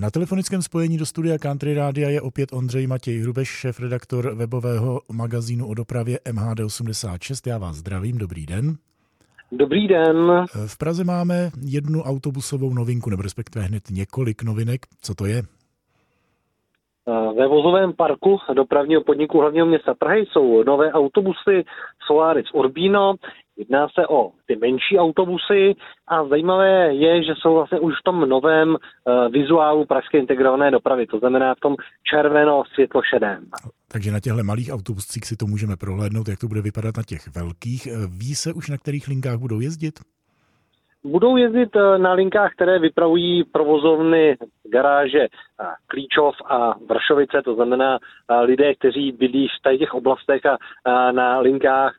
Na telefonickém spojení do studia Country Rádia je opět Ondřej Matěj Hrubeš, šéf-redaktor webového magazínu o dopravě MHD86. Já vás zdravím, dobrý den. Dobrý den. V Praze máme jednu autobusovou novinku, nebo respektive hned několik novinek. Co to je? Ve vozovém parku dopravního podniku hlavního města Prahy jsou nové autobusy Solaris Urbino. Jedná se o ty menší autobusy a zajímavé je, že jsou vlastně už v tom novém uh, vizuálu pražské integrované dopravy, to znamená v tom červeno světlo šedém. Takže na těchto malých autobuscích si to můžeme prohlédnout, jak to bude vypadat na těch velkých. Ví se už, na kterých linkách budou jezdit? Budou jezdit eh, na linkách, které vypravují provozovny garáže eh, Klíčov a Vršovice, to znamená lidé, kteří bydlí v těch oblastech a na linkách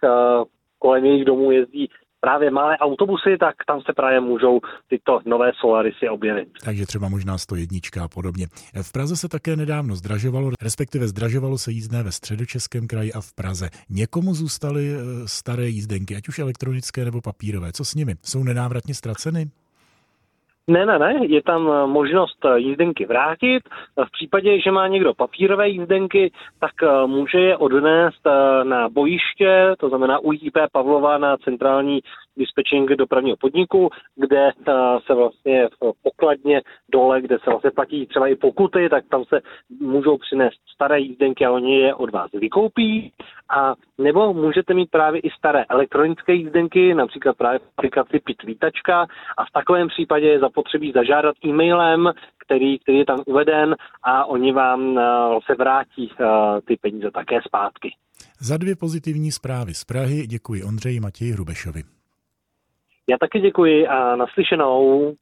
kolem jejich domů jezdí právě malé autobusy, tak tam se právě můžou tyto nové Solarisy objevit. Takže třeba možná 101 a podobně. V Praze se také nedávno zdražovalo, respektive zdražovalo se jízdné ve středočeském kraji a v Praze. Někomu zůstaly eh, staré jízdenky, ať už elektronické nebo papírové. Co s nimi? Jsou nenávratně ztraceny? Ne, ne, ne, je tam eh, možnost eh, jízdenky vrátit. V případě, že má někdo papírové jízdenky, tak eh, může je odnést na bojiště, to znamená u IP Pavlova na centrální dispečing dopravního podniku, kde se vlastně v pokladně dole, kde se vlastně platí třeba i pokuty, tak tam se můžou přinést staré jízdenky a oni je od vás vykoupí. A nebo můžete mít právě i staré elektronické jízdenky, například právě v aplikaci Pitvítačka a v takovém případě je zapotřebí zažádat e-mailem, který, který je tam uveden a oni vám se vrátí ty peníze také zpátky. Za dvě pozitivní zprávy z Prahy děkuji Ondřeji Matěji Hrubešovi. Já taky děkuji a naslyšenou.